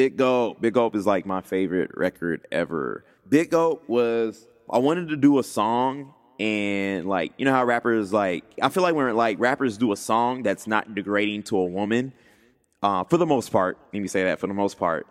Big Gulp. Big Gulp is like my favorite record ever. Big Gulp was I wanted to do a song and like you know how rappers like I feel like when like rappers do a song that's not degrading to a woman, uh, for the most part. Let me say that for the most part.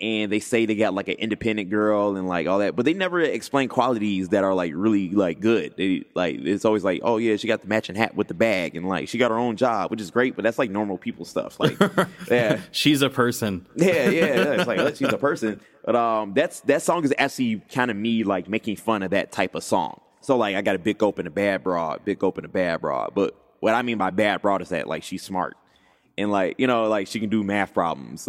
And they say they got like an independent girl and like all that, but they never explain qualities that are like really like good. They like it's always like, oh yeah, she got the matching hat with the bag, and like she got her own job, which is great, but that's like normal people stuff. Like, yeah, She's a person. yeah, yeah, yeah. It's like she's a person, but um, that's that song is actually kind of me like making fun of that type of song. So like, I got a big gulp and a bad broad, big gulp and a bad broad. But what I mean by bad broad is that like she's smart and like you know like she can do math problems.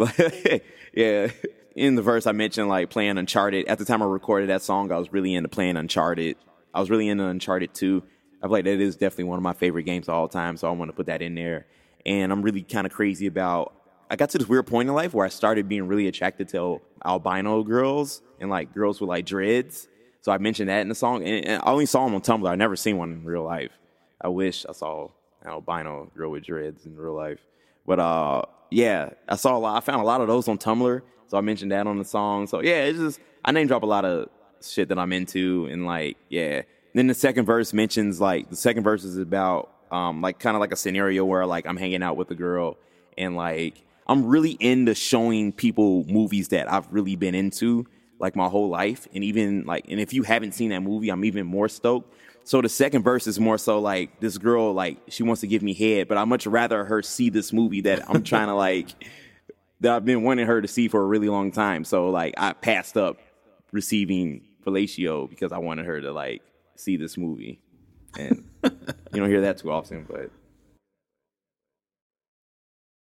yeah. In the verse, I mentioned like playing Uncharted. At the time I recorded that song, I was really into playing Uncharted. I was really into Uncharted 2. I feel like that is definitely one of my favorite games of all time, so I want to put that in there. And I'm really kind of crazy about. I got to this weird point in life where I started being really attracted to albino girls and like girls with like dreads. So I mentioned that in the song, and I only saw them on Tumblr. I never seen one in real life. I wish I saw an albino girl with dreads in real life. But uh, yeah, I saw a lot. I found a lot of those on Tumblr, so I mentioned that on the song. So yeah, it's just I name drop a lot of shit that I'm into, and like yeah. Then the second verse mentions like the second verse is about um like kind of like a scenario where like I'm hanging out with a girl, and like I'm really into showing people movies that I've really been into like my whole life, and even like and if you haven't seen that movie, I'm even more stoked. So the second verse is more so like this girl like she wants to give me head, but I much rather her see this movie that I'm trying to like that I've been wanting her to see for a really long time. So like I passed up receiving fellatio because I wanted her to like see this movie, and you don't hear that too often. But